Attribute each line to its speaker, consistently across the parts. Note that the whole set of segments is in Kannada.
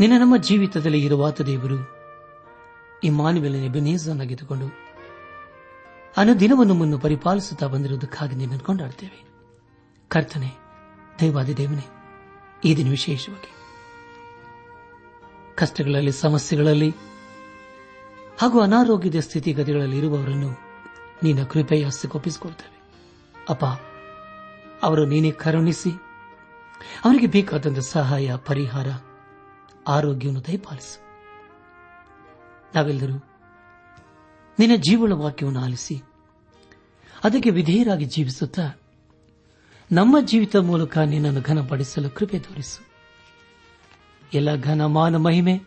Speaker 1: ನಿನ್ನ ನಮ್ಮ ಜೀವಿತದಲ್ಲಿ ಇರುವಾತ ದೇವರು. ಈ ಇಮ್ಮಾನುವೆಲನೆ ಬೆನೇಸನಾಗಿದ್ದುಕೊಂಡು ಅನುದಿನವನ್ನು ಮುನ್ನು ಪರಿಪಾಲಿಸುತ್ತಾ ಬಂದಿರುವುದಕ್ಕಾಗಿ ನಿನ್ನನ್ನು ಕೊಂಡಾಡ್ತೇವೆ ಕರ್ತನೆ ದೈವಾದಿ ದೇವನೇ, ಈ ದಿನ ವಿಶೇಷವಾಗಿ ಕಷ್ಟಗಳಲ್ಲಿ, ಸಮಸ್ಯೆಗಳಲ್ಲಿ ಹಾಗೂ ಅನಾರೋಗ್ಯದ ಸ್ಥಿತಿಗತಿಗಳಲ್ಲಿ ಇರುವವರನ್ನು ನಿನ್ನ ಕೃಪೆಯ ಹಸ್ತಕ್ಕೊಪ್ಪಿಸಿಕೊಳ್ತೇವೆ ಅಪ್ಪ, ಅವರು ನೀನೇ ಕರುಣಿಸಿ ಅವರಿಗೆ ಬೇಕಾದಂತಹ ಸಹಾಯ, ಪರಿಹಾರ ಆರೋಗ್ಯವನ್ನು ದಯಪಾಲಿಸು. ನಾವೆಲ್ಲರೂ ನಿನ್ನ ಜೀವನ ವಾಕ್ಯವನ್ನು ಆಲಿಸಿ ಅದಕ್ಕೆ ವಿಧೇಯರಾಗಿ ಜೀವಿಸುತ್ತಾ ನಮ್ಮ ಜೀವಿತ ಮೂಲಕ ನಿನ್ನನ್ನು ಘನಪಡಿಸಲು ಕೃಪೆ ತೋರಿಸು. ಎಲ್ಲ ಘನ ಮಾನ ಮಹಿಮೆ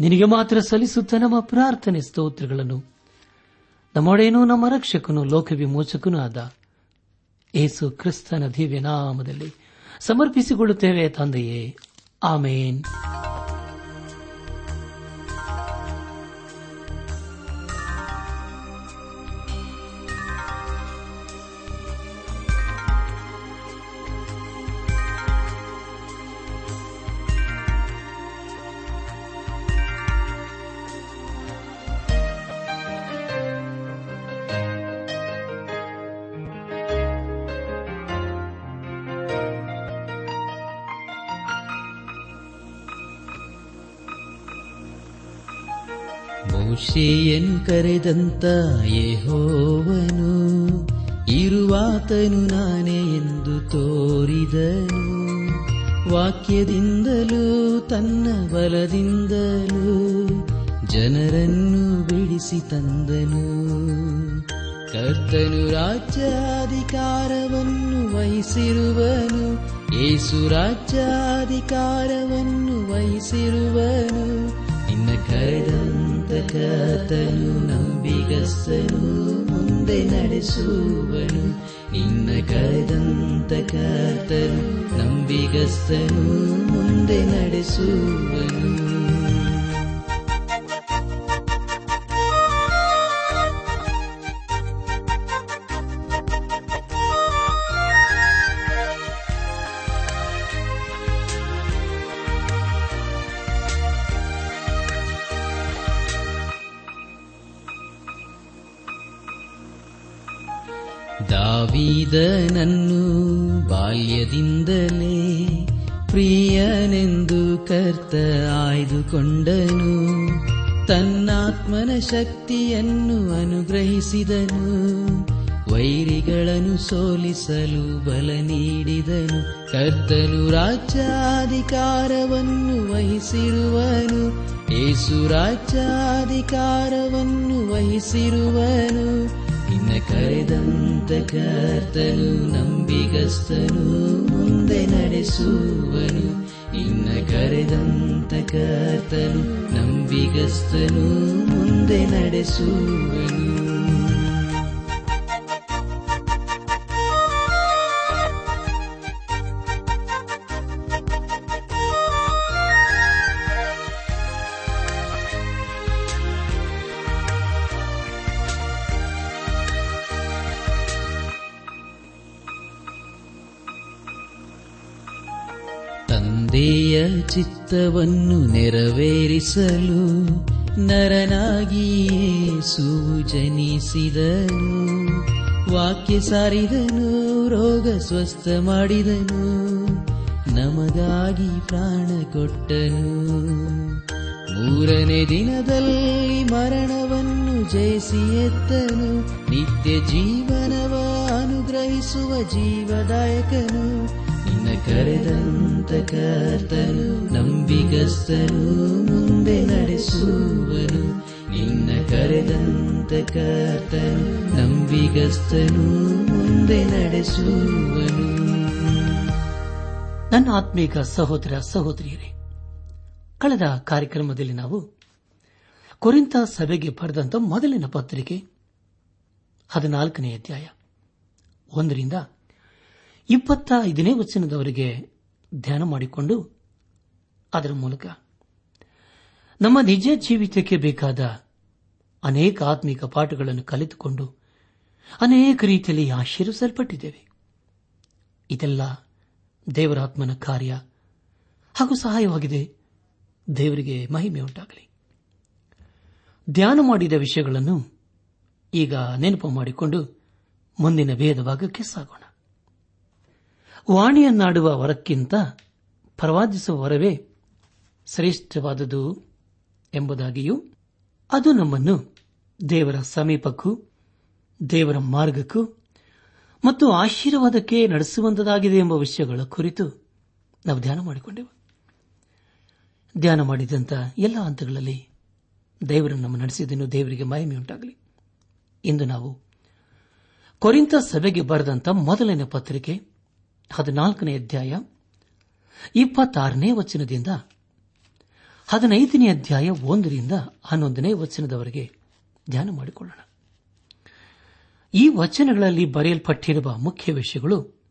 Speaker 1: ನಿನಗೆ ಮಾತ್ರ ಸಲ್ಲಿಸುತ್ತಾ ನಮ್ಮ ಪ್ರಾರ್ಥನೆ ಸ್ತೋತ್ರಗಳನ್ನು ನಮ್ಮೊಡೆಯನೂ ನಮ್ಮ ರಕ್ಷಕನು ಲೋಕವಿಮೋಚಕನೂ ಆದ ಏಸು ಕ್ರಿಸ್ತನ ದಿವ್ಯ ನಾಮದಲ್ಲಿ ಸಮರ್ಪಿಸಿಕೊಳ್ಳುತ್ತೇವೆ ತಂದೆಯೇ. ಆಮೇನ್.
Speaker 2: ಕರೆದಂತ ಯೆಹೋವನು, ಇರುವಾತನು ನಾನೇ ಎಂದು ತೋರಿದನು. ವಾಕ್ಯದಿಂದಲೂ, ತನ್ನ ಬಲದಿಂದಲೂ ಜನರನ್ನು ಬಿಡಿಸಿ ತಂದನು. ಕರ್ತನು ರಾಜ್ಯಾಧಿಕಾರವನ್ನು ವಹಿಸಿರುವನು ಏಸು ರಾಜ್ಯಾಧಿಕಾರವನ್ನು ವಹಿಸಿರುವನು. ಇನ್ನ ಕರೆದಂತ ಕರ್ತನು ನಂಬಿಗಸ್ತನು ಮುಂದೆ ನಡೆಸುವನು ನಿನ್ನ ಕರೆದಂತ ಕರ್ತನು ನಂಬಿಗಸ್ತನು ಮುಂದೆ ನಡೆಸುವನು ತನ್ನಾತ್ಮನ ಶಕ್ತಿಯನ್ನು ಅನುಗ್ರಹಿಸಿದನು. ವೈರಿಗಳನ್ನು ಸೋಲಿಸಲು ಬಲ ನೀಡಿದನು. ಕರ್ತನು ರಾಜ್ಯಾಧಿಕಾರವನ್ನು ವಹಿಸಿರುವನು. ಏಸು ರಾಜ್ಯಾಧಿಕಾರವನ್ನು ವಹಿಸಿರುವನು. ಇನ್ನ ಕರೆದಂತ ಕರ್ತನು ನಂಬಿಗಸ್ತನು. ಮುಂದೆ ನಡೆಸುವನು. ನಿನ್ನ ಕರೆದಂತ ಕರ್ತನು ನಂಬಿಗಸ್ತನು ಮುಂದೆ ನಡೆಸುವನು. ಚಿತ್ತವನ್ನು ನೆರವೇರಿಸಲು ನರನಾಗಿ ಸೂಜನಿಸಿದನು ಜನಿಸಿದನು. ವಾಕ್ಯ ಸಾರಿದನು, ರೋಗ ಸ್ವಸ್ಥ ಮಾಡಿದನು, ನಮಗಾಗಿ ಪ್ರಾಣ ಕೊಟ್ಟನು. ಮೂರನೇ ದಿನದಲ್ಲಿ ಮರಣವನ್ನು ಜಯಿಸಿ ಎತ್ತನು, ನಿತ್ಯ ಜೀವನವ ಅನುಗ್ರಹಿಸುವ ಜೀವದಾಯಕನು. ಕರೆದಂತ ಕರ್ತನು ನಂಬಿಗಸ್ತನು ಮುಂದೆ ನಡೆಸುವನು. ನಿನ್ನ ಕರೆದಂತ ಕರ್ತನು ನಂಬಿಗಸ್ತನು ಮುಂದೆ ನಡೆಸುವನು.
Speaker 1: ನನ್ನ ಆತ್ಮೀಕ ಸಹೋದರ ಸಹೋದರಿಯರೇ, ಕಳೆದ ಕಾರ್ಯಕ್ರಮದಲ್ಲಿ ನಾವು ಕೊರಿಂತ ಸಭೆಗೆ ಬರೆದಂತ ಮೊದಲಿನ ಪತ್ರಿಕೆ ಹದಿನಾಲ್ಕನೇ ಅಧ್ಯಾಯ ಒಂದರಿಂದ ಇಪ್ಪತ್ತ ಐದನೇ ವಚನದವರೆಗೆ ಧ್ಯಾನ ಮಾಡಿಕೊಂಡು ಅದರ ಮೂಲಕ ನಮ್ಮ ನಿಜ ಜೀವಿತಕ್ಕೆ ಬೇಕಾದ ಅನೇಕ ಆತ್ಮಿಕ ಪಾಠಗಳನ್ನು ಕಲಿತುಕೊಂಡು ಅನೇಕ ರೀತಿಯಲ್ಲಿ ಆಶೀರ್ವಿಸಲ್ಪಟ್ಟಿದ್ದೇವೆ. ಇದೆಲ್ಲ ದೇವರಾತ್ಮನ ಕಾರ್ಯ ಹಾಗೂ ಸಹಾಯವಾಗಿದೆ. ದೇವರಿಗೆ ಮಹಿಮೆ ಉಂಟಾಗಲಿ. ಧ್ಯಾನ ಮಾಡಿದ ವಿಷಯಗಳನ್ನು ಈಗ ನೆನಪು ಮಾಡಿಕೊಂಡು ಮುಂದಿನ ಭೇದ ಭಾಗಕ್ಕೆ ಸಾಗೋಣ. ವಾಣಿಯನ್ನಾಡುವ ವರಕ್ಕಿಂತ ಪ್ರವಾದಿಸುವ ವರವೇ ಶ್ರೇಷ್ಠವಾದುದು ಎಂಬುದಾಗಿಯೂ ಅದು ನಮ್ಮನ್ನು ದೇವರ ಸಮೀಪಕ್ಕೂ, ದೇವರ ಮಾರ್ಗಕ್ಕೂ ಮತ್ತು ಆಶೀರ್ವಾದಕ್ಕೆ ನಡೆಸುವಂತದಾಗಿದೆ ಎಂಬ ವಿಷಯಗಳ ಕುರಿತು ನಾವು ಧ್ಯಾನ ಮಾಡಿಕೊಂಡೆವು. ಧ್ಯಾನ ಮಾಡಿದಂಥ ಎಲ್ಲ ಹಂತಗಳಲ್ಲಿ ದೇವರನ್ನು ನಮ್ಮ ನಡೆಸಿದ್ದನ್ನು ದೇವರಿಗೆ ಮಹಿಮೆಯುಂಟಾಗಲಿ. ಇಂದು ನಾವು ಕೊರಿಂತ ಸಭೆಗೆ ಬರೆದಂತ ಮೊದಲನೇ ಪತ್ರಿಕೆ ಹದಿನಾಲ್ಕನೇ ಅಧ್ಯಾಯ, ಇಪ್ಪತ್ತಾರನೇ ವಚನದಿಂದ, ಹದಿನೈದನೇ ಅಧ್ಯಾಯ ಒಂದರಿಂದ ಹನ್ನೊಂದನೇ ವಚನದವರೆಗೆ ಧ್ಯಾನ ಮಾಡಿಕೊಳ್ಳೋಣ. ಈ ವಚನಗಳಲ್ಲಿ ಬರೆಯಲ್ಪಟ್ಟಿರುವ ಮುಖ್ಯ ವಿಷಯಗಳು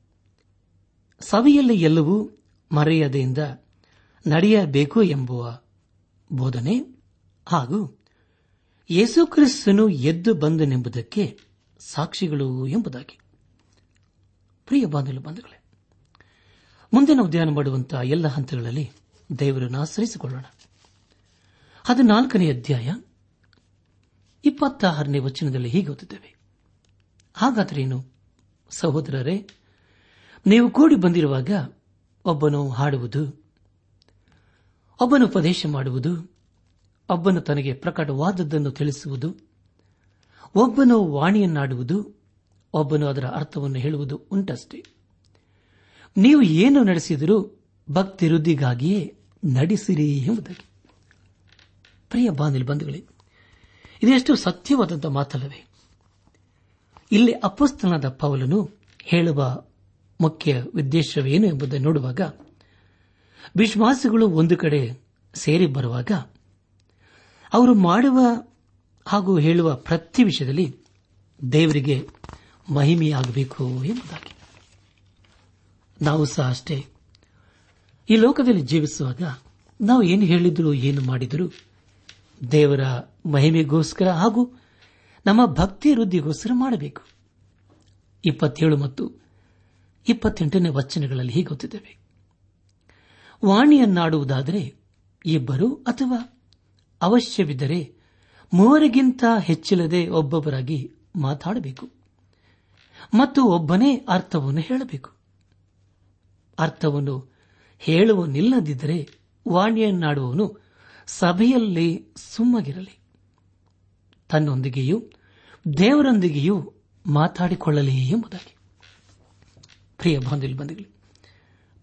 Speaker 1: ಸಭೆಯಲ್ಲಿ ಎಲ್ಲವೂ ಮರೆಯದೆಯಿಂದ ನಡೆಯಬೇಕು ಎಂಬುವ ಬೋಧನೆ ಹಾಗೂ ಯೇಸುಕ್ರಿಸ್ತನು ಎದ್ದು ಬಂದನೆಂಬುದಕ್ಕೆ ಸಾಕ್ಷಿಗಳು ಎಂಬುದಾಗಿ. ಪ್ರಿಯ ಬಾಂಧವ ಬಂಧುಗಳೇ ಮುಂದೆ ನಾವು ಧ್ಯಾನ ಮಾಡುವಂತಹ ಎಲ್ಲ ಹಂತಗಳಲ್ಲಿ ದೇವರನ್ನು ಆಶ್ರಯಿಸಿಕೊಳ್ಳೋಣ. ಹದಿನಾಲ್ಕನೇ ಅಧ್ಯಾಯ, ಇಪ್ಪತ್ತಾರನೇ ವಚನದಲ್ಲಿ ಹೀಗೆ ಓದುತ್ತೇವೆ. ಹಾಗಾದರೇನು ಸಹೋದರರೇ, ನೀವು ಕೂಡಿ ಬಂದಿರುವಾಗ ಒಬ್ಬನು ಹಾಡುವುದು, ಒಬ್ಬನು ಉಪದೇಶ ಮಾಡುವುದು, ಒಬ್ಬನು ತನಗೆ ಪ್ರಕಟವಾದದ್ದನ್ನು ತಿಳಿಸುವುದು, ಒಬ್ಬನು ವಾಣಿಯನ್ನಾಡುವುದು, ಒಬ್ಬನು ಅದರ ಅರ್ಥವನ್ನು ಹೇಳುವುದು ಉಂಟಷ್ಟೇ. ನೀವು ಏನು ನಡೆಸಿದರೂ ಭಕ್ತಿ ವೃದ್ಧಿಗಾಗಿಯೇ ನಡೆಸಿರಿ ಎಂಬುದಾಗಿ. ಪ್ರಿಯ ಬಾಂಧವ ಬಂಧುಗಳೇ, ಇದೆಷ್ಟು ಸತ್ಯವಾದಂತಹ ಮಾತಲ್ಲವೇ. ಇಲ್ಲಿ ಅಪಸ್ತನದ ಪೌಲನು ಹೇಳುವ ಮುಖ್ಯ ಉದ್ದೇಶವೇನು ಎಂಬುದನ್ನು ನೋಡುವಾಗ, ವಿಶ್ವಾಸಿಗಳು ಒಂದು ಕಡೆ ಸೇರಿ ಬರುವಾಗ, ಅವರು ಮಾಡುವ ಹಾಗೂ ಹೇಳುವ ಪ್ರತಿ ವಿಷಯದಲ್ಲಿ ದೇವರಿಗೆ ಮಹಿಮೆಯಾಗಬೇಕು ಎಂಬುದಾಗಿ. ನಾವು ಸಹ ಅಷ್ಟೇ. ಈ ಲೋಕದಲ್ಲಿ ಜೀವಿಸುವಾಗ ನಾವು ಏನು ಹೇಳಿದರೂ, ಏನು ಮಾಡಿದರೂ, ದೇವರ ಮಹಿಮೆಗೋಸ್ಕರ ಹಾಗೂ ನಮ್ಮ ಭಕ್ತಿ ವೃದ್ಧಿಗೋಸ್ಕರ ಮಾಡಬೇಕು. ಇಪ್ಪತ್ತೇಳು ಮತ್ತು ಇಪ್ಪತ್ತೆಂಟನೇ ವಚನಗಳಲ್ಲಿ ಹೀಗೆ ಗೊತ್ತಿದ್ದೇವೆ. ವಾಣಿಯನ್ನಾಡುವುದಾದರೆ ಇಬ್ಬರು ಅಥವಾ ಅವಶ್ಯವಿದ್ದರೆ ಮೂವರಿಗಿಂತ ಹೆಚ್ಚಿಲ್ಲದೆ ಒಬ್ಬೊಬ್ಬರಾಗಿ ಮಾತಾಡಬೇಕು. ಮತ್ತು ಒಬ್ಬನೇ ಅರ್ಥವನ್ನು ಹೇಳಬೇಕು. ಅರ್ಥವನ್ನು ಹೇಳುವನಿಲ್ಲದಿದ್ದರೆ ವಾಣಿಯನ್ನಾಡುವವನು ಸಭೆಯಲ್ಲಿ ಸುಮ್ಮಗಿರಲಿ. ತನ್ನೊಂದಿಗೆಯೂ ದೇವರೊಂದಿಗೆಯೂ ಮಾತಾಡಿಕೊಳ್ಳಲಿ ಎಂಬುದಾಗಿ. ಪ್ರಿಯ ಬಂಧುಗಳು,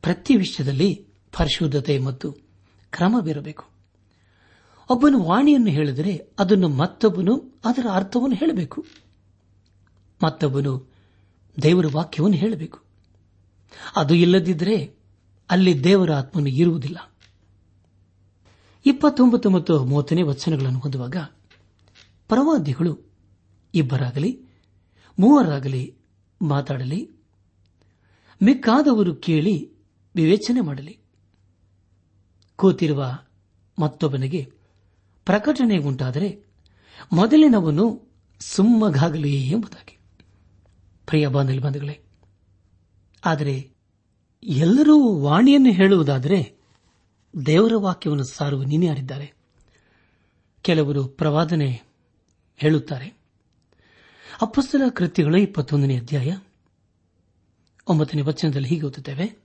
Speaker 1: ಪ್ರತಿ ವಿಷಯದಲ್ಲಿ ಪರಿಶುದ್ಧತೆ ಮತ್ತು ಕ್ರಮವಿರಬೇಕು. ಒಬ್ಬನು ವಾಣಿಯನ್ನು ಹೇಳಿದರೆ ಅದನ್ನು ಮತ್ತೊಬ್ಬನು ಅದರ ಅರ್ಥವನ್ನು ಹೇಳಬೇಕು. ಮತ್ತೊಬ್ಬನು ದೇವರ ವಾಕ್ಯವನ್ನು ಹೇಳಬೇಕು. ಅದು ಇಲ್ಲದಿದ್ದರೆ ಅಲ್ಲಿ ದೇವರ ಆತ್ಮನು ಇರುವುದಿಲ್ಲ. ಇಪ್ಪತ್ತೊಂಬತ್ತು ಮತ್ತು ಮೂವತ್ತನೇ ವಚನಗಳನ್ನು ಹೊಂದುವಾಗ ಪ್ರವಾದಿಗಳು ಇಬ್ಬರಾಗಲಿ, ಮೂವರಾಗಲಿ ಮಾತಾಡಲಿ, ಮಿಕ್ಕಾದವರು ಕೇಳಿ ವಿವೇಚನೆ ಮಾಡಲಿ. ಕೂತಿರುವ ಮತ್ತೊಬ್ಬನಿಗೆ ಪ್ರಕಟಣೆ ಉಂಟಾದರೆ ಮೊದಲಿನವನು ಸುಮ್ಮಗಾಗಲಿ ಎಂಬುದಾಗಿ. ಪ್ರಿಯ ಬಾಂಧವೇ ಬಂಧುಗಳೇ ಆದರೆ ಎಲ್ಲರೂ ವಾಣಿಯನ್ನು ಹೇಳುವುದಾದರೆ ದೇವರ ವಾಕ್ಯವನ್ನು ಸಾರುವ ನೀನ್ಯಾರಿದ್ದಾರೆ ಕೆಲವರು ಪ್ರವಾದನೆ ಹೇಳುತ್ತಾರೆ. ಅಪ್ಪಸ್ತಲ ಕೃತ್ಯಗಳು ಇಪ್ಪತ್ತೊಂದನೇ ಅಧ್ಯಾಯ ಒಂಬತ್ತನೇ ವಚನದಲ್ಲಿ ಹೀಗೆ ಓದುತ್ತೇವೆ.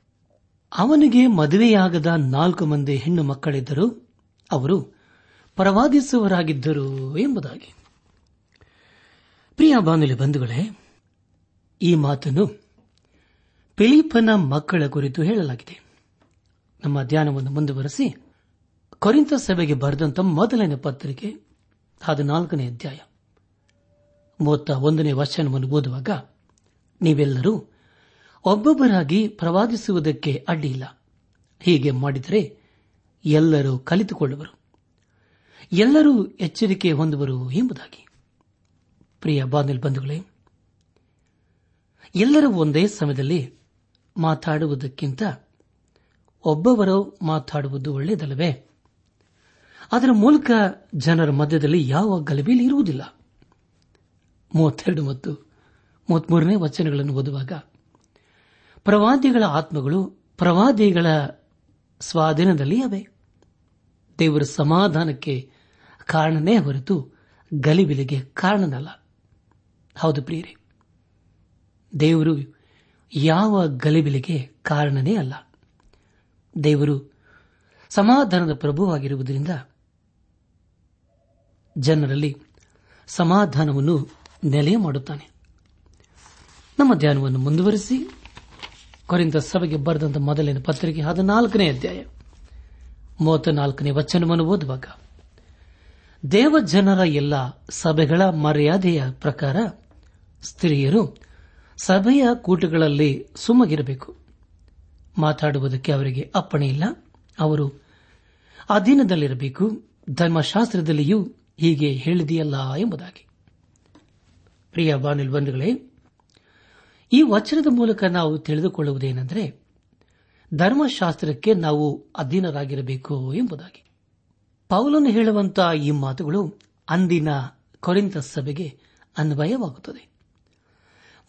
Speaker 1: ಅವನಿಗೆ ಮದುವೆಯಾಗದ ನಾಲ್ಕು ಮಂದಿ ಹೆಣ್ಣು ಮಕ್ಕಳಿದ್ದರು ಅವರು ಪ್ರವಾದಿಸುವರಾಗಿದ್ದರು ಎಂಬುದಾಗಿ. ಪ್ರಿಯ ಬಾನುಲಿ ಬಂಧುಗಳೇ, ಈ ಮಾತನ್ನು ಫಿಲಿಪನ ಮಕ್ಕಳ ಕುರಿತು ಹೇಳಲಾಗಿದೆ. ನಮ್ಮ ಧ್ಯಾನವನ್ನು ಮುಂದುವರೆಸಿ ಕೊರಿಂತ ಸಭೆಗೆ ಬರೆದಂತ ಮೊದಲನೇ ಪತ್ರಿಕೆ ಹದಿನಾಲ್ಕನೇ ಅಧ್ಯಾಯ. ಮೂವತ್ತ ಒಂದನೇ ವಚನವನ್ನು ಓದುವಾಗ, ನೀವೆಲ್ಲರೂ ಒಬ್ಬೊಬ್ಬರಾಗಿ ಪ್ರವಾದಿಸುವುದಕ್ಕೆ ಅಡ್ಡಿಯಿಲ್ಲ. ಹೀಗೆ ಮಾಡಿದರೆ ಎಲ್ಲರೂ ಕಲಿತುಕೊಳ್ಳುವರು. ಎಲ್ಲರೂ ಎಚ್ಚರಿಕೆ ಹೊಂದುವರು ಎಂಬುದಾಗಿ. ಪ್ರಿಯ ಬಾನಿಲ್ ಬಂಧುಗಳೇ, ಎಲ್ಲರೂ ಒಂದೇ ಸಮಯದಲ್ಲಿ ಮಾತಾಡುವುದಕ್ಕಿಂತ ಒಬ್ಬವರು ಮಾತಾಡುವುದು ಒಳ್ಳೆಯದಲ್ಲವೇ? ಅದರ ಮೂಲಕ ಜನರ ಮಧ್ಯದಲ್ಲಿ ಯಾವ ಗಲಭೆಯಲ್ಲಿ ಇರುವುದಿಲ್ಲ. ಮೂವತ್ತೆರಡು ಮತ್ತು ಮೂವತ್ಮೂರನೇ ವಚನಗಳನ್ನು ಓದುವಾಗ, ಪ್ರವಾದಿಗಳ ಆತ್ಮಗಳು ಪ್ರವಾದಿಗಳ ಸ್ವಾಧೀನದಲ್ಲಿ ಅವೆ. ದೇವರ ಸಮಾಧಾನಕ್ಕೆ ಕಾರಣನೇ ಹೊರತು ಗಲಿಬಿಲಿಗೆ ಕಾರಣನಲ್ಲ. ಹೌದು ಪ್ರಿಯರೇ, ದೇವರು ಯಾವ ಗಲಿಬಿಲಿಗೆ ಕಾರಣನೇ ಅಲ್ಲ. ದೇವರು ಸಮಾಧಾನದ ಪ್ರಭುವಾಗಿರುವುದರಿಂದ ಜನರಲ್ಲಿ ಸಮಾಧಾನವನ್ನು ನೆಲೆ ಮಾಡುತ್ತಾನೆ. ನಮ್ಮ ಧ್ಯಾನವನ್ನು ಮುಂದುವರೆಸಿ ಕೊರಿಂದ ಸಭೆಗೆ ಬರೆದಂತ ಮೊದಲಿನ ಪತ್ರಿಕೆ ಹದಿನಾಲ್ಕನೇ ಅಧ್ಯಾಯ ಮೂವತ್ತ ನಾಲ್ಕನೇ ವಚನವನ್ನು ಓದುವಾಗ, ದೇವಜನರ ಎಲ್ಲ ಸಭೆಗಳ ಮರ್ಯಾದೆಯ ಪ್ರಕಾರ ಸ್ತ್ರೀಯರು ಸಭೆಯ ಕೂಟಗಳಲ್ಲಿ ಸುಮ್ಮಗಿರಬೇಕು ಮಾತಾಡುವುದಕ್ಕೆ ಅವರಿಗೆ ಅಪ್ಪಣೆ ಇಲ್ಲ. ಅವರು, ಅಧೀನದಲ್ಲಿರಬೇಕು. ಧರ್ಮಶಾಸ್ತ್ರದಲ್ಲಿಯೂ ಹೀಗೆ ಹೇಳಿದೆಯಲ್ಲ ಎಂಬುದಾಗಿ. ಪ್ರಿಯ ಬಾನಿಲ್ ಬಂಧುಗಳೇ ಈ ವಚನದ ಮೂಲಕ ನಾವು ತಿಳಿದುಕೊಳ್ಳುವುದೇನೆಂದರೆ, ಧರ್ಮಶಾಸ್ತ್ರಕ್ಕೆ ನಾವು ಅಧೀನರಾಗಿರಬೇಕು ಎಂಬುದಾಗಿ. ಪೌಲನು ಹೇಳುವಂತಹ ಈ ಮಾತುಗಳು ಅಂದಿನ ಕೊರಿಂತ ಸಭೆಗೆ ಅನ್ವಯವಾಗುತ್ತದೆ.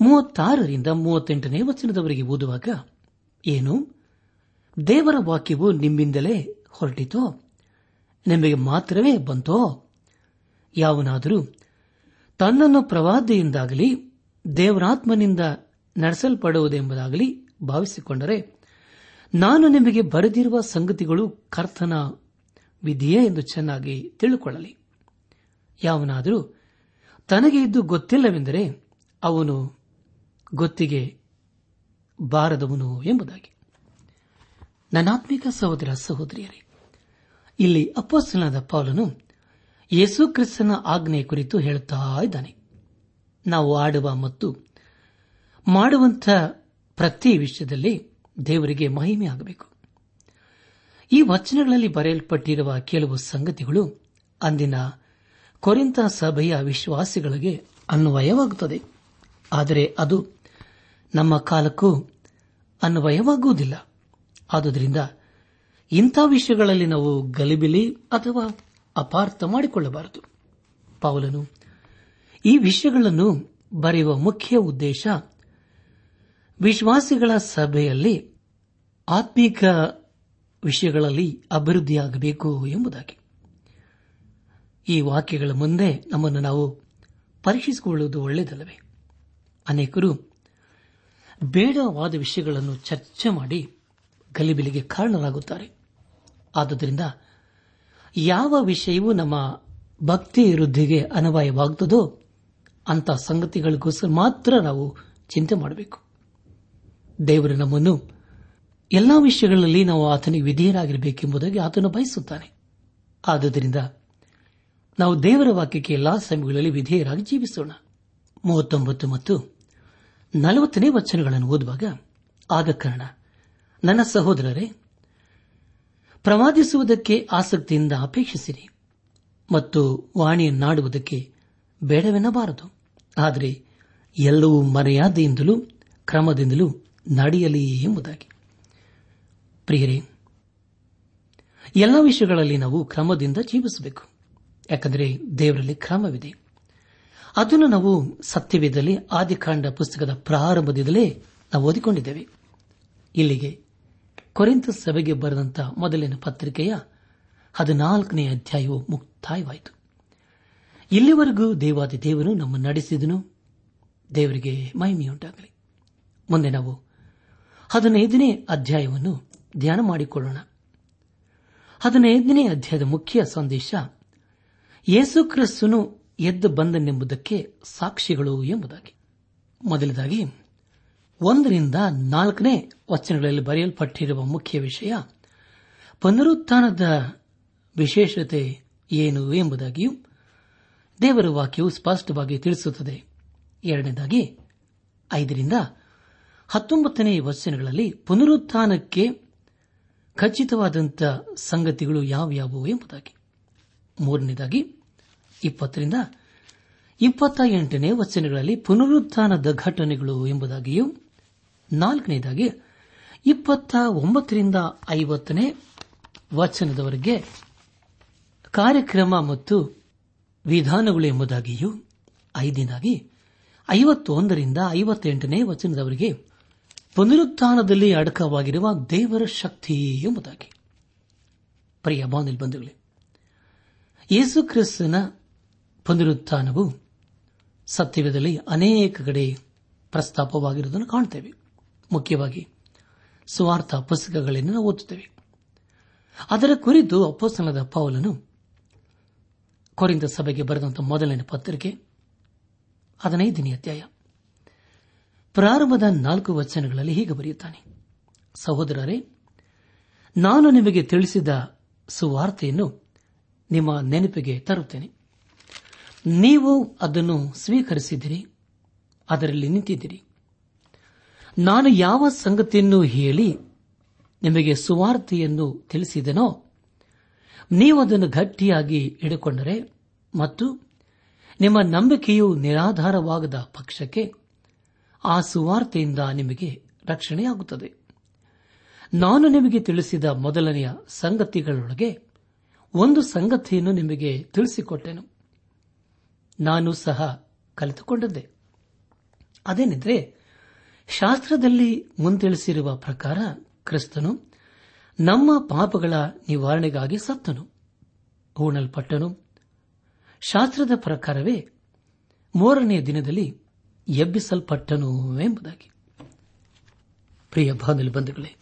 Speaker 1: ಮೂವತ್ತಾರರಿಂದ ಮೂವತ್ತೆಂಟನೇ ವಚನದವರೆಗೆ ಓದುವಾಗ, ಏನು? ದೇವರ ವಾಕ್ಯವು ನಿಮ್ಮಿಂದಲೇ ಹೊರಟಿತೋ? ನಿಮಗೆ ಮಾತ್ರವೇ ಬಂತೋ? ಯಾವನಾದರೂ ತನ್ನನ್ನು ಪ್ರವಾದಿಯಿಂದಾಗಲಿ, ದೇವರಾತ್ಮನಿಂದ ನಡೆಸಲ್ಪಡುವುದೆಂಬುದಾಗಲಿ ಭಾವಿಸಿಕೊಂಡರೆ, ನಾನು ನಿಮಗೆ ಬರೆದಿರುವ ಸಂಗತಿಗಳು ಕರ್ತನ ವಿಧಿಯೇ ಎಂದು ಚೆನ್ನಾಗಿ ತಿಳಿದುಕೊಳ್ಳಲಿ ಯಾವನಾದರೂ ತನಗೆ ಇದ್ದು ಗೊತ್ತಿಲ್ಲವೆಂದರೆ ಅವನು ಗೊತ್ತಿಗೆ ಬಾರದವನು ಎಂಬುದಾಗಿ. ನನಾತ್ಮಿಕ ಸಹೋದರ ಸಹೋದರಿಯರೇ, ಇಲ್ಲಿ ಅಪ್ಪಸ್ತನಾದ ಪೌಲನು ಯೇಸು ಕ್ರಿಸ್ತನ ಆಜ್ಞೆ ಕುರಿತು ಹೇಳುತ್ತಾ ಇದ್ದಾನೆ. ನಾವು ಆಡುವ ಮತ್ತು ಮಾಡುವಂಥ ಪ್ರತಿ ವಿಷಯದಲ್ಲಿ ದೇವರಿಗೆ ಮಹಿಮೆ ಆಗಬೇಕು. ಈ ವಚನಗಳಲ್ಲಿ ಬರೆಯಲ್ಪಟ್ಟಿರುವ ಕೆಲವು ಸಂಗತಿಗಳು ಅಂದಿನ ಕೊರಿಂತ ಸಭೆಯ ವಿಶ್ವಾಸಿಗಳಿಗೆ ಅನ್ವಯವಾಗುತ್ತದೆ. ಆದರೆ ಅದು ನಮ್ಮ ಕಾಲಕ್ಕೂ ಅನ್ವಯವಾಗುವುದಿಲ್ಲ. ಆದುದರಿಂದ ಇಂಥ ವಿಷಯಗಳಲ್ಲಿ ನಾವು ಗಲಿಬಿಲಿ ಅಥವಾ ಅಪಾರ್ಥ ಮಾಡಿಕೊಳ್ಳಬಾರದು. ಪೌಲನು ಈ ವಿಷಯಗಳನ್ನು ಬರೆಯುವ ಮುಖ್ಯ ಉದ್ದೇಶ ವಿಶ್ವಾಸಿಗಳ ಸಭೆಯಲ್ಲಿ ಆತ್ಮೀಕ ವಿಷಯಗಳಲ್ಲಿ ಅಭಿವೃದ್ಧಿಯಾಗಬೇಕು ಎಂಬುದಾಗಿ. ಈ ವಾಕ್ಯಗಳ ಮುಂದೆ ನಮ್ಮನ್ನು ನಾವು ಪರೀಕ್ಷಿಸಿಕೊಳ್ಳುವುದು ಒಳ್ಳೆಯದಲ್ಲವೇ? ಅನೇಕರು ಬೇಡವಾದ ವಿಷಯಗಳನ್ನು ಚರ್ಚೆ ಮಾಡಿ ಗಲಿಬಿಲಿಗೆ ಕಾರಣರಾಗುತ್ತಾರೆ. ಆದುದರಿಂದ ಯಾವ ವಿಷಯವೂ ನಮ್ಮ ಭಕ್ತಿ ವೃದ್ಧಿಗೆ ಅನವಾಯವಾಗುತ್ತದೋ ಅಂತ ಸಂಗತಿಗಳಿಗೋಸ್ಕರ ಮಾತ್ರ ನಾವು ಚಿಂತೆ ಮಾಡಬೇಕು. ದೇವರು ನಮ್ಮನ್ನು ಎಲ್ಲಾ ವಿಷಯಗಳಲ್ಲಿ ನಾವು ಆತನಿಗೆ ವಿಧೇಯರಾಗಿರಬೇಕೆಂಬುದಾಗಿ ಆತನು ಬಯಸುತ್ತಾನೆ. ಆದುದರಿಂದ ನಾವು ದೇವರ ವಾಕ್ಯಕ್ಕೆ ಎಲ್ಲಾ ಸಮಯಗಳಲ್ಲಿ ವಿಧೇಯರಾಗಿ ಜೀವಿಸೋಣ. ಮೂವತ್ತೊಂಬತ್ತು ಮತ್ತು ನಲವತ್ತನೇ ವಚನಗಳನ್ನು ಓದುವಾಗ, ಆಗ ಕಾರಣ, ನನ್ನ ಸಹೋದರರೇ, ಪ್ರವಾದಿಸುವುದಕ್ಕೆ ಆಸಕ್ತಿಯಿಂದ ಅಪೇಕ್ಷಿಸಿರಿ ಮತ್ತು ವಾಣಿಯನ್ನಾಡುವುದಕ್ಕೆ ಬೇಡವೆನ್ನಬಾರದು. ಆದರೆ ಎಲ್ಲವೂ ಮರ್ಯಾದೆಯಿಂದಲೂ, ಕ್ರಮದಿಂದಲೂ ನಡೆಯಲಿ ಎಂಬುದಾಗಿ. ಪ್ರಿಯರೇ, ಎಲ್ಲ ವಿಷಯಗಳಲ್ಲಿ ನಾವು ಕ್ರಮದಿಂದ ಜೀವಿಸಬೇಕು. ಯಾಕಂದರೆ ದೇವರಲ್ಲಿ ಕ್ರಮವಿದೆ. ಅದನ್ನು ನಾವು ಸತ್ಯವಿದ್ದಲ್ಲಿ ಆದಿಕಾಂಡ ಪುಸ್ತಕದ ಪ್ರಾರಂಭದಿಂದಲೇ ನಾವು ಓದಿಕೊಂಡಿದ್ದೇವೆ. ಇಲ್ಲಿಗೆ ಕೊರೆಂತ ಸಭೆಗೆ ಬರೆದಂತ ಮೊದಲಿನ ಪತ್ರಿಕೆಯ ಹದಿನಾಲ್ಕನೇ ಅಧ್ಯಾಯವು ಮುಕ್ತಾಯವಾಯಿತು. ಇಲ್ಲಿವರೆಗೂ ದೇವಾದಿ ದೇವರು ನಮ್ಮ ನಡೆಸಿದನು. ದೇವರಿಗೆ ಮಹಿಮೆಯುಂಟಾಗಲಿ. ಮುಂದೆ ನಾವು ಹದಿನೈದನೇ ಅಧ್ಯಾಯವನ್ನು ಧ್ಯಾನ ಮಾಡಿಕೊಳ್ಳೋಣ. ಹದಿನೈದನೇ ಅಧ್ಯಾಯದ ಮುಖ್ಯ ಸಂದೇಶ, ಯೇಸು ಕ್ರಿಸ್ತನು ಎದ್ದು ಬಂದನೆಂಬುದಕ್ಕೆ ಸಾಕ್ಷಿಗಳು ಎಂಬುದಾಗಿ. ಮೊದಲದಾಗಿ, ಒಂದರಿಂದ ನಾಲ್ಕನೇ ವಚನಗಳಲ್ಲಿ ಬರೆಯಲ್ಪಟ್ಟಿರುವ ಮುಖ್ಯ ವಿಷಯ, ಪುನರುತ್ಥಾನದ ವಿಶೇಷತೆ ಏನು ಎಂಬುದಾಗಿಯೂ ದೇವರ ವಾಕ್ಯವು ಸ್ಪಷ್ಟವಾಗಿ ತಿಳಿಸುತ್ತದೆ. ಎರಡನೇದಾಗಿ, ಐದರಿಂದ ಹತ್ತೊಂಬತ್ತನೇ ವಚನಗಳಲ್ಲಿ ಪುನರುತ್ಥಾನಕ್ಕೆ ಖಚಿತವಾದಂಥ ಸಂಗತಿಗಳು ಯಾವ್ಯಾವು ಎಂಬುದಾಗಿ. ಮೂರನೇದಾಗಿ ಇಪ್ಪತ್ತರಿಂದ ಇಪ್ಪತ್ತ ಎಂಟನೇ ವಚನಗಳಲ್ಲಿ ಪುನರುತ್ಥಾನದ ಘಟನೆಗಳು ಎಂಬುದಾಗಿಯೂ, ನಾಲ್ಕನೇದಾಗಿ ಇಪ್ಪತ್ತ ಒಂಬತ್ತರಿಂದ ಐವತ್ತನೇ ವಚನದವರೆಗೆ ಕಾರ್ಯಕ್ರಮ ಮತ್ತು ವಿಧಾನಗಳು ಎಂಬುದಾಗಿಯೂ, ಐದನೇದಾಗಿ ಐವತ್ತೊಂದರಿಂದ ಐವತ್ತೆಂಟನೇ ವಚನದವರೆಗೆ ಪುನರುತ್ಥಾನದಲ್ಲಿ ಅಡಕವಾಗಿರುವ ದೇವರ ಶಕ್ತಿ ಎಂಬುದಾಗಿ. ಪ್ರಿಯ ಬಾಂಧಲ್ ಬಂಧುಗಳೇ, ಯೇಸು ಕ್ರಿಸ್ತನ ಪುನರುತ್ಥಾನವು ಸತ್ಯವೇದಲ್ಲಿ ಅನೇಕ ಕಡೆ ಪ್ರಸ್ತಾಪವಾಗಿರುವುದನ್ನು ಕಾಣುತ್ತೇವೆ ಮುಖ್ಯವಾಗಿ ಸ್ವಾರ್ಥ ಪುಸ್ತಕಗಳನ್ನು ನಾವು ಓದುತ್ತೇವೆ. ಅದರ ಕುರಿತು ಅಪ್ಪಸ್ತನದ ಪೌಲನು ಕೊರಿಂದ ಸಭೆಗೆ ಬರೆದಂತಹ ಮೊದಲನೇ ಪತ್ರಿಕೆ ಹದಿನೈದನೇ ಅಧ್ಯಾಯ ಪ್ರಾರಂಭದ ನಾಲ್ಕು ವಚನಗಳಲ್ಲಿ ಹೀಗೆ ಬರೆಯುತ್ತಾನೆ. ಸಹೋದರರೇ, ನಾನು ನಿಮಗೆ ತಿಳಿಸಿದ ಸುವಾರ್ತೆಯನ್ನು ನಿಮ್ಮ ನೆನಪಿಗೆ ತರುತ್ತೇನೆ. ನೀವು ಅದನ್ನು ಸ್ವೀಕರಿಸಿದಿರಿ, ಅದರಲ್ಲಿ ನಿಂತಿದ್ದೀರಿ. ನಾನು ಯಾವ ಸಂಗತಿಯನ್ನು ಹೇಳಿ ನಿಮಗೆ ಸುವಾರ್ತೆಯನ್ನು ತಿಳಿಸಿದನೋ, ನೀವು ಅದನ್ನು ಗಟ್ಟಿಯಾಗಿ ಹಿಡಿಕೊಂಡರೆ ಮತ್ತು ನಿಮ್ಮ ನಂಬಿಕೆಯು ನಿರಾಧಾರವಾಗದ ಪಕ್ಷಕ್ಕೆ ಆ ಸುವಾರ್ತೆಯಿಂದ ನಿಮಗೆ ರಕ್ಷಣೆಯಾಗುತ್ತದೆ. ನಾನು ನಿಮಗೆ ತಿಳಿಸಿದ ಮೊದಲನೆಯ ಸಂಗತಿಗಳೊಳಗೆ ಒಂದು ಸಂಗತಿಯನ್ನು ನಿಮಗೆ ತಿಳಿಸಿಕೊಟ್ಟೆನು. ನಾನು ಸಹ ಕಲಿತುಕೊಂಡದ್ದೆ ಅದೇನೆಂದರೆ, ಶಾಸ್ತ್ರದಲ್ಲಿ ಮುಂತಿಳಿಸಿರುವ ಪ್ರಕಾರ ಕ್ರಿಸ್ತನು ನಮ್ಮ ಪಾಪಗಳ ನಿವಾರಣೆಗಾಗಿ ಸತ್ತನು, ಹೂಣಲ್ಪಟ್ಟನು. ಶಾಸ್ತ್ರದ ಪ್ರಕಾರವೇ ಮೂರನೆಯ ದಿನದಲ್ಲಿ ಎಬ್ಬಿಸಲ್ಪಟ್ಟನು ಎಂಬುದಾಗಿ. ಪ್ರಿಯ ಬಂಧುಗಳೇ,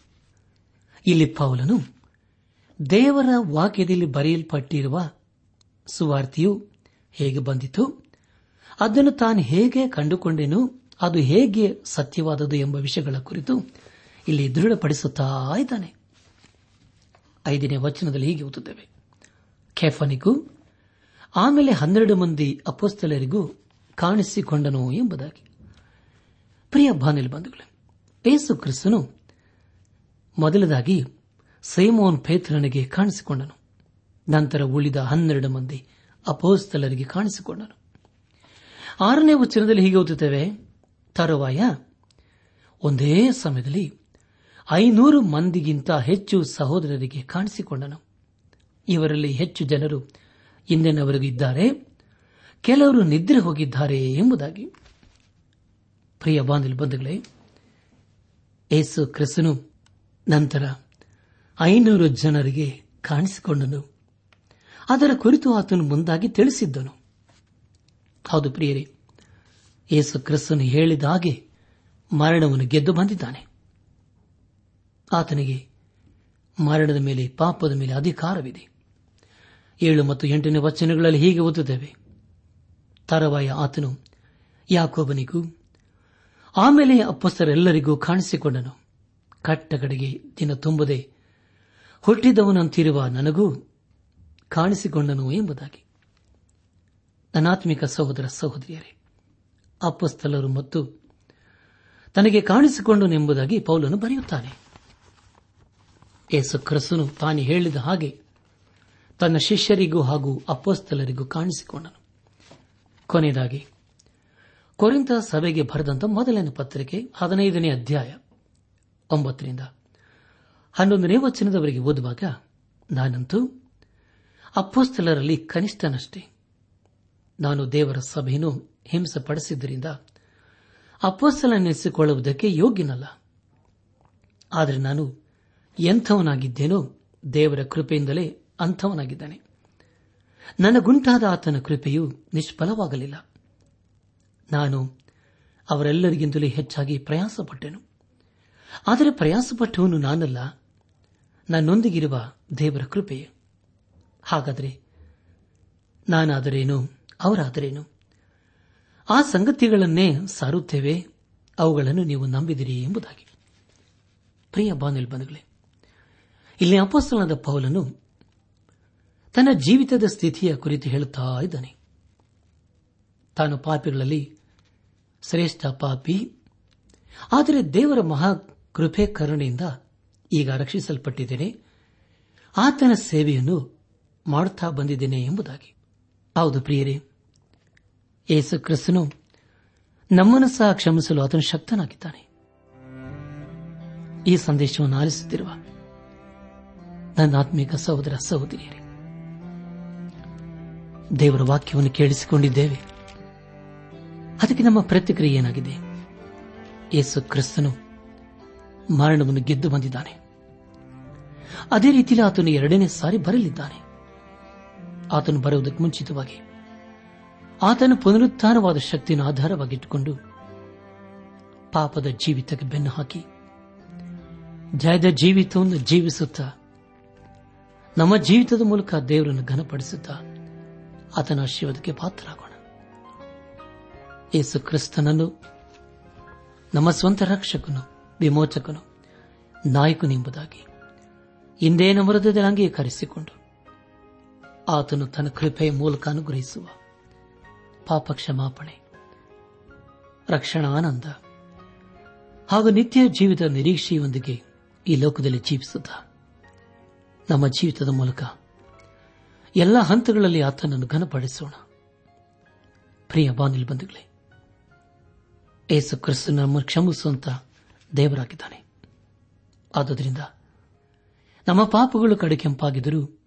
Speaker 1: ಇಲ್ಲಿ ಪಾವಲನು ದೇವರ ವಾಕ್ಯದಲ್ಲಿ ಬರೆಯಲ್ಪಟ್ಟಿರುವ ಸುವಾರ್ತೆಯು ಹೇಗೆ ಬಂದಿತು? ಅದನ್ನು ತಾನು ಹೇಗೆ ಕಂಡುಕೊಂಡೆನು? ಅದು ಹೇಗೆ ಸತ್ಯವಾದದು ಎಂಬ ವಿಷಯಗಳ ಕುರಿತು ಇಲ್ಲಿ ದೃಢಪಡಿಸುತ್ತಾ ಇದ್ದಾನೆ. ಐದನೇ ವಚನದಲ್ಲಿ ಹೀಗೆ ಓದುತ್ತೇವೆ. ಖೆಫನಿಗೂ ಆಮೇಲೆ ಹನ್ನೆರಡು ಮಂದಿ ಅಪೋಸ್ತಲರಿಗೂ ಕಾಣಿಸಿಕೊಂಡನು ಎಂಬುದಾಗಿ. ಪ್ರಿಯ ಬಾನಿಲ್ ಬಂಧುಗಳೇ, ಏಸು ಕ್ರಿಸ್ತನು ಮೊದಲದಾಗಿ ಸೈಮೋನ್ ಪೇತ್ರನಿಗೆ ಕಾಣಿಸಿಕೊಂಡನು. ನಂತರ ಉಳಿದ ಹನ್ನೆರಡು ಮಂದಿ ಅಪೋಸ್ತಲರಿಗೆ ಕಾಣಿಸಿಕೊಂಡನು. ಆರನೇ ವಚನದಲ್ಲಿ ಹೀಗೆ ಓದುತ್ತೇವೆ, ತರುವಾಯ, ಒಂದೇ ಸಮಯದಲ್ಲಿ ಐನೂರು ಮಂದಿಗಿಂತ ಹೆಚ್ಚು ಸಹೋದರರಿಗೆ ಕಾಣಿಸಿಕೊಂಡನು. ಇವರಲ್ಲಿ ಹೆಚ್ಚು ಜನರು ಇಂದಿನವರೆಗೂ ಇದ್ದಾರೆ, ಕೆಲವರು ನಿದ್ರೆ ಹೋಗಿದ್ದಾರೆ ಎಂಬುದಾಗಿ. ಪ್ರಿಯ ಬಂಧುಗಳೇ, ಏಸು ಕ್ರಿಸ್ತನು ನಂತರ ಐನೂರು ಜನರಿಗೆ ಕಾಣಿಸಿಕೊಂಡನು. ಅದರ ಕುರಿತು ಆತನು ಮುಂದಾಗಿ ತಿಳಿಸಿದ್ದನು. ಹೌದು ಪ್ರಿಯರೇ, ಯೇಸು ಕ್ರಿಸ್ತನು ಹೇಳಿದ ಹಾಗೆ ಮರಣವನ್ನು ಗೆದ್ದು ಬಂದಿದ್ದಾನೆ. ಆತನಿಗೆ ಮರಣದ ಮೇಲೆ, ಪಾಪದ ಮೇಲೆ ಅಧಿಕಾರವಿದೆ. ಏಳು ಮತ್ತು ಎಂಟನೇ ವಚನಗಳಲ್ಲಿ ಹೀಗೆ ಓದುತ್ತೇವೆ. ತರವಾಯ ಆತನು ಯಾಕೋಬನಿಗೂ, ಆಮೇಲೆ ಅಪ್ಪಸ್ತರೆಲ್ಲರಿಗೂ ಕಾಣಿಸಿಕೊಂಡನು. ಕಟ್ಟಗಡೆಗೆ ದಿನ ತುಂಬದೆ ಹುಟ್ಟಿದವನಂತಿರುವ ನನಗೂ ಕಾಣಿಸಿಕೊಂಡನು ಎಂಬುದಾಗಿ. ನನಾತ್ಮಿಕ ಸಹೋದರ ಸಹೋದರಿಯರೇ ಅಪ್ಪಸ್ಥಲರು ಮತ್ತು ತನಗೆ ಕಾಣಿಸಿಕೊಂಡನೆಂಬುದಾಗಿ ಪೌಲನು ಬರೆಯುತ್ತಾನೆ. ಯೇಸು ಕ್ರಿಸ್ತನು ತಾನು ಹೇಳಿದ ಹಾಗೆ ತನ್ನ ಶಿಷ್ಯರಿಗೂ ಹಾಗೂ ಅಪ್ಪಸ್ತಲರಿಗೂ ಕಾಣಿಸಿಕೊಂಡನು. ಕೊನೆಯದಾಗಿ ಕೊರಿಂತ ಸಭೆಗೆ ಬರೆದಂತ ಮೊದಲನೇ ಪತ್ರಿಕೆ ಹದಿನೈದನೇ ಅಧ್ಯಾಯ ಒಂಬತ್ತರಿಂದ ಹನ್ನೊಂದನೇ ವಚನದವರೆಗೆ ಓದುವಾಗ ನಾನಂತೂ ಅಪ್ಪೋಸ್ತಲರಲ್ಲಿ ಕನಿಷ್ಠನಷ್ಟೇ. ನಾನು ದೇವರ ಸಭೆಯನ್ನು ಹಿಂಸೆಪಡಿಸಿದ್ದರಿಂದ ಅಪ್ಪೋಸ್ತಲನೆನಿಸಿಕೊಳ್ಳುವುದಕ್ಕೆ ಯೋಗ್ಯನಲ್ಲ. ಆದರೆ ನಾನು ಎಂಥವನಾಗಿದ್ದೇನೋ ದೇವರ ಕೃಪೆಯಿಂದಲೇ ಅಂಥವನಾಗಿದ್ದಾನೆ. ನನಗುಂಟಾದ ಆತನ ಕೃಪೆಯು ನಿಷ್ಫಲವಾಗಲಿಲ್ಲ. ನಾನು ಅವರೆಲ್ಲರಿಗಿಂತಲೂ ಹೆಚ್ಚಾಗಿ ಪ್ರಯಾಸಪಟ್ಟೆನು. ಆದರೆ ಪ್ರಯಾಸಪಟ್ಟವನು ನಾನಲ್ಲ. ನನ್ನೊಂದಿಗಿರುವ ದೇವರ ಕೃಪೆಯೇ. ಹಾಗಾದರೆ ನಾನಾದರೇನು, ಅವರಾದರೇನು? ಆ ಸಂಗತಿಗಳನ್ನೇ ಸಾರುತ್ತೇವೆ, ಅವುಗಳನ್ನು ನೀವು ನಂಬಿದಿರಿ ಎಂಬುದಾಗಿ. ಪ್ರಿಯ ಬಾನಿಲ್ಬಂಧುಗಳೇ ಇಲ್ಲಿ ಅಪೋಸ್ತಲನಾದ ಪೌಲನು ತನ್ನ ಜೀವಿತದ ಸ್ಥಿತಿಯ ಕುರಿತು ಹೇಳುತ್ತಾ ಇದ್ದಾನೆ. ತಾನು ಪಾಪಿಗಳಲ್ಲಿ ಶ್ರೇಷ್ಠ ಪಾಪಿ, ಆದರೆ ದೇವರ ಮಹಾ ಕೃಪೆ ಕರುಣೆಯಿಂದ ಈಗ ರಕ್ಷಿಸಲ್ಪಟ್ಟಿದ್ದೇನೆ. ಆತನ ಸೇವೆಯನ್ನು ಮಾಡುತ್ತಾ ಬಂದಿದ್ದೇನೆ ಎಂಬುದಾಗಿ. ಹೌದು ಪ್ರಿಯರೇ, ಯೇಸು ಕ್ರಿಸ್ತನು ನಮ್ಮನ್ನು ಸಹ ಕ್ಷಮಿಸಲು ಆತನು ಶಕ್ತನಾಗಿದ್ದಾನೆ. ಈ ಸಂದೇಶವನ್ನು ಆಲಿಸುತ್ತಿರುವ ನನ್ನ ಆತ್ಮಿಕ ಸಹೋದರ ಸಹೋದರಿಯರೇ, ದೇವರ ವಾಕ್ಯವನ್ನು ಕೇಳಿಸಿಕೊಂಡಿದ್ದೇವೆ. ಅದಕ್ಕೆ ನಮ್ಮ ಪ್ರತಿಕ್ರಿಯೆ ಏನಾಗಿದೆ? ಯೇಸು ಕ್ರಿಸ್ತನು ಮರಣವನ್ನು ಗೆದ್ದು ಬಂದಿದ್ದಾನೆ. ಅದೇ ರೀತಿಯಲ್ಲಿ ಆತನು ಎರಡನೇ ಸಾರಿ ಬರಲಿದ್ದಾನೆ. ಆತನು ಬರುವುದಕ್ಕೆ ಮುಂಚಿತವಾಗಿ. ಆತನ ಪುನರುತ್ಥಾನವಾದ ಶಕ್ತಿಯನ್ನು ಆಧಾರವಾಗಿಟ್ಟುಕೊಂಡು ಪಾಪದ ಜೀವಿತಕ್ಕೆ ಬೆನ್ನು ಹಾಕಿ, ಜಯದ ಜೀವಿತವನ್ನು ಜೀವಿಸುತ್ತಾ, ನಮ್ಮ ಜೀವಿತದ ಮೂಲಕ ದೇವರನ್ನು ಘನಪಡಿಸುತ್ತಾ ಆತನ ಆಶೀರ್ವಾದಕ್ಕೆ ಪಾತ್ರರಾಗೋಣ. ಯೇಸು ಕ್ರಿಸ್ತನನ್ನು ನಮ್ಮ ಸ್ವಂತ ರಕ್ಷಕನು, ವಿಮೋಚಕನು ನಾಯಕನೆಂಬುದಾಗಿ ಇಂದೇ ಹೃದಯದಲ್ಲಿ ಅಂಗೀಕರಿಸಿಕೊಂಡು ಆತನು ತನ್ನ ಕೃಪೆಯ ಮೂಲಕ ಅನುಗ್ರಹಿಸುವ. ಪಾಪ ಕ್ಷಮಾಪಣೆ. ರಕ್ಷಣಾನಂದ. ಹಾಗೂ ನಿತ್ಯ ಜೀವಿತ ನಿರೀಕ್ಷೆಯೊಂದಿಗೆ ಈ ಲೋಕದಲ್ಲಿ ಜೀವಿಸುತ್ತ. ನಮ್ಮ ಜೀವಿತದ ಮೂಲಕ ಎಲ್ಲ ಹಂತಗಳಲ್ಲಿ ಆತನನ್ನು ಘನಪಡಿಸೋಣ. ಪ್ರಿಯ ಬಾನಿಲ್ ಬಂಧುಗಳೇ ಏಸು ಕ್ರಿಸ್ತನ ಕ್ಷಮಿಸುವಂತ ದೇವರಾಗಿದ್ದಾನೆ. ಆದುದರಿಂದ ನಮ್ಮ ಪಾಪಗಳು ಕಡೆ ಕೆಂಪಾಗಿದ್ದರೂ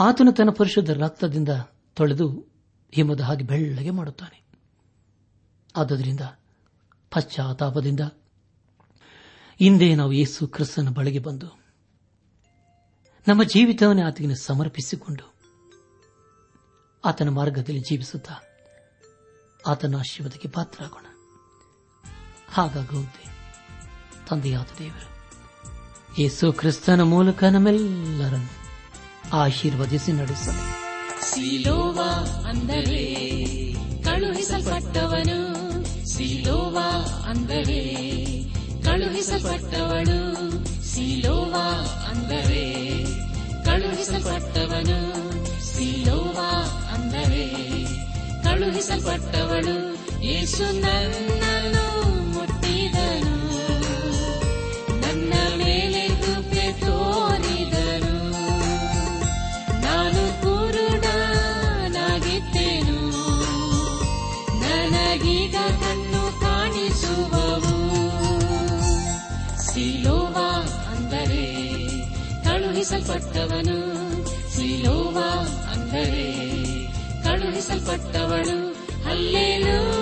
Speaker 1: ಆತನು ತನ್ನ ಪರಿಶುದ್ಧ ರಕ್ತದಿಂದ ತೊಳೆದು ಹಿಮದ ಹಾಗೆ ಬೆಳ್ಳಗೆ ಮಾಡುತ್ತಾನೆ. ಆದ್ದರಿಂದ ಪಶ್ಚಾತ್ತಾಪದಿಂದ ಹಿಂದೆ ನಾವು ಯೇಸು ಕ್ರಿಸ್ತನ ಬಳಿಗೆ ಬಂದು ನಮ್ಮ ಜೀವಿತವನ್ನೇ ಆತನಿಗೆ ಸಮರ್ಪಿಸಿಕೊಂಡು ಆತನ ಮಾರ್ಗದಲ್ಲಿ ಜೀವಿಸುತ್ತಾ ಆತನ ಆಶೀರ್ವಾದಕ್ಕೆ ಪಾತ್ರರಾಗೋಣ. ಹಾಗಾಗುವಂತೆ ತಂದೆಯಾದ ದೇವರು, ಯೇಸು ಕ್ರಿಸ್ತನ ಮೂಲಕ ನಮ್ಮೆಲ್ಲರನ್ನು ಆಶೀರ್ವದಿಸಿ ನಡೆಸಲಿ.
Speaker 3: ಸಿಲೋವ ಅಂದರೆ ಕಳುಹಿಸಲ್ಪಟ್ಟವನು. ಸಿಲೋವ ಅಂದರೆ ಕಳುಹಿಸಲ್ಪಟ್ಟವಳು. ಸಿಲೋವ ಅಂದರೆ ಕಳುಹಿಸಲ್ಪಟ್ಟವನು. ಸಿಲೋವ ಅಂದರೆ ಕಳುಹಿಸಲ್ಪಟ್ಟವಳು. ಯೇಸು ನನ್ನನ್ನು ಕಳುಹಿಸಲ್ಪಟ್ಟವನು. ಸಿಲೋವಾ ಅಂದರೆ ಕಳುಹಿಸಲ್ಪಟ್ಟವಳು. ಹಲ್ಲೇಲೂಯ.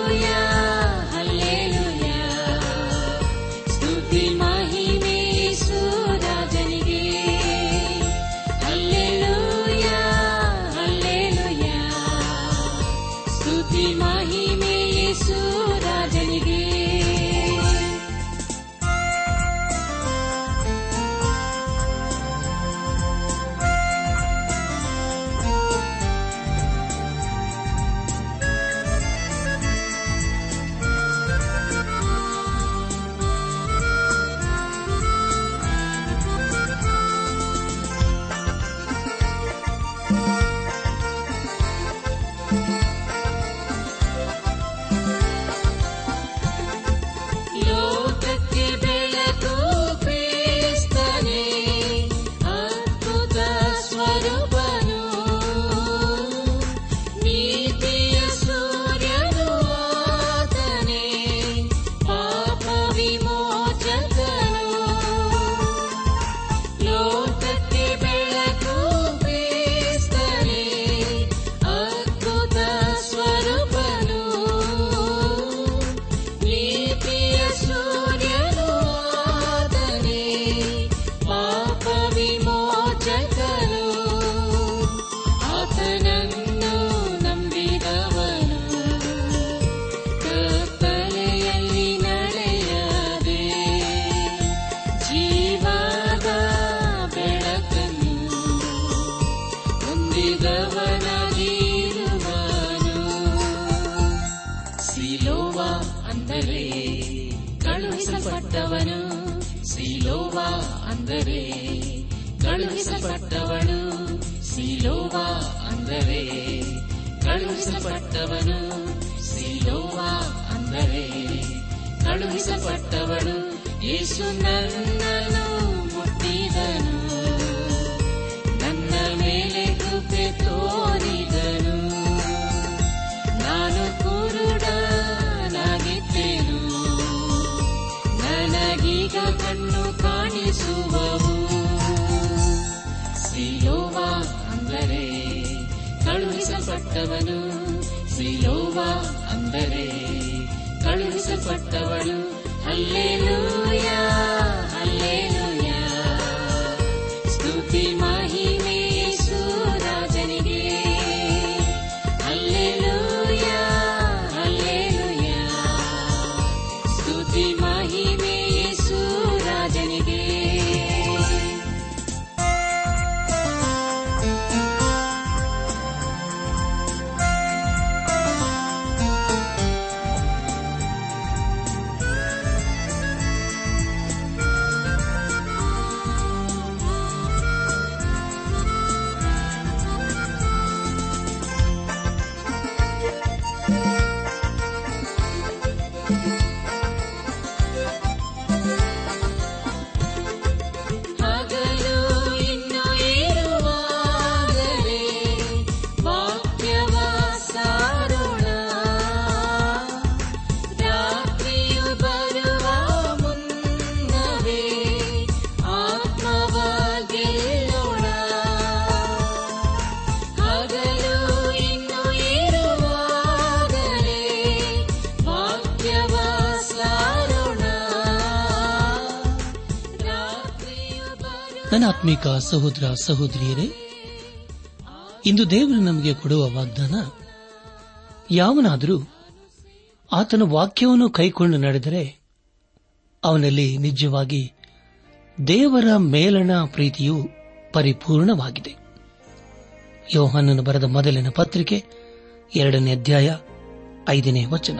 Speaker 3: ಕಳುಹಿಸಲ್ಪಟ್ಟವನು, ಸಿಲೋವಾ ಅಂದರೆ ಕಳುಹಿಸಲ್ಪಟ್ಟವನು, ಯೇಸು ನನ್ನನು ಮುಟ್ಟಿದನು, ನನ್ನ ಮೇಲೆ ಕೃಪೆ ತೋರಿದನು. ನಾನು ಕುರುಡನಾಗಿದ್ದೇನು, ನನಗೀಗ ಕಣ್ಣು ಕಾಣಿಸುವವು. ಸಿಲೋವಾ ಅಂದರೆ ಕಳುಹಿಸಲ್ಪಟ್ಟವನು ಅಂದರೆ ಅಲ್ಲೇಲೂಯ
Speaker 1: ಆತ್ಮಿಕ ಸಹೋದರ ಸಹೋದರಿಯರೇ, ಇಂದು ದೇವರು ನಮಗೆ ಕೊಡುವ ವಾಗ್ದಾನ, ಯಾವನಾದರೂ ಆತನ ವಾಕ್ಯವನ್ನು ಕೈಕೊಂಡು ನಡೆದರೆ ಅವನಲ್ಲಿ ನಿಜವಾಗಿ ದೇವರ ಮೇಲಣ ಪ್ರೀತಿಯು ಪರಿಪೂರ್ಣವಾಗಿದೆ. ಯೋಹಾನನು ಬರೆದ ಮೊದಲಿನ ಪತ್ರಿಕೆ ಎರಡನೇ ಅಧ್ಯಾಯ ಐದನೇ ವಚನ.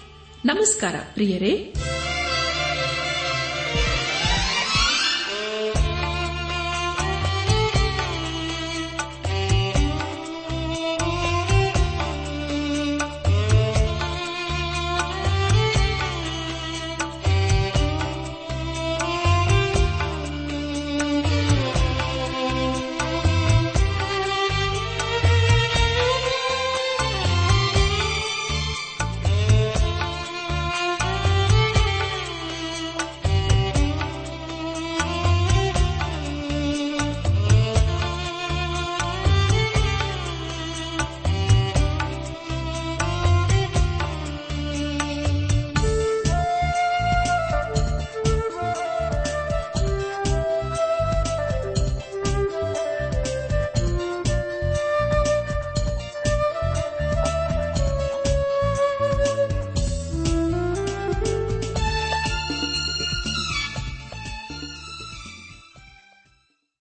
Speaker 4: ನಮಸ್ಕಾರ ಪ್ರಿಯರೇ.